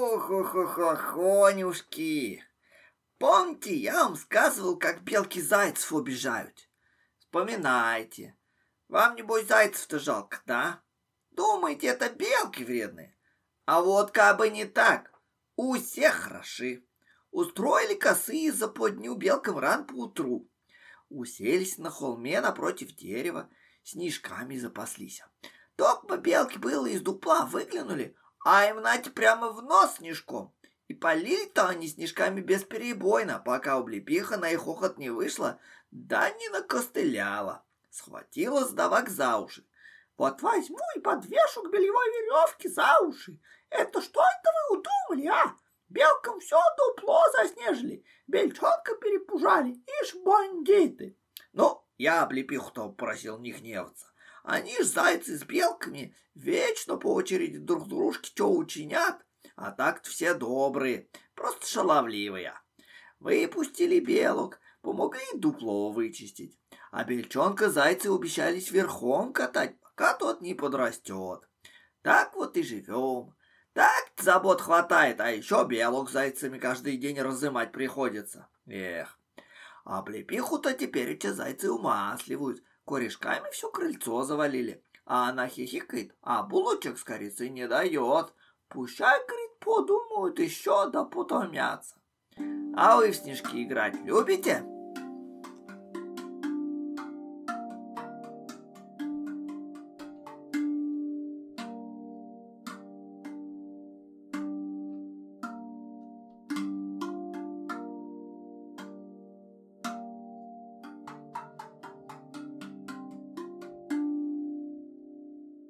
Ох-ох-ох-охонюшки! Помните, я вам сказывал, как белки зайцев убежают? Вспоминайте. Вам, небось, зайцев-то жалко, да? Думаете, это белки вредные? А вот как бы не так. У всех хороши. Устроили косые западню белкам ран по утру. Уселись на холме напротив дерева, снежками запаслись. Только белки было из дупла выглянули, а им, знаете, прямо в нос снежком. И полили-то они снежками бесперебойно, пока облепиха на их охот не вышла, да не накостыляла. Схватила сдавак за уши. Вот возьму и подвешу к бельевой веревке за уши. Это что это вы удумали, а? Белкам все дупло заснежили, бельчонка перепужали, ишь бандиты. Ну, я облепиху-то просил не гневаться. Они ж зайцы с белками вечно по очереди друг дружке что учинят, а так-то все добрые, просто шаловливые. Выпустили белок, помогли дупло вычистить, а бельчонка зайцы обещались верхом катать, пока тот не подрастет. Так вот и живем. Так забот хватает, а еще белок зайцами каждый день разымать приходится. Эх, а облепиху-то теперь эти зайцы умасливают, корешками все крыльцо завалили. А она хихикает, а булочек с корицей не дает. Пущай, говорит, подумают еще да потомятся. А вы в снежки играть любите?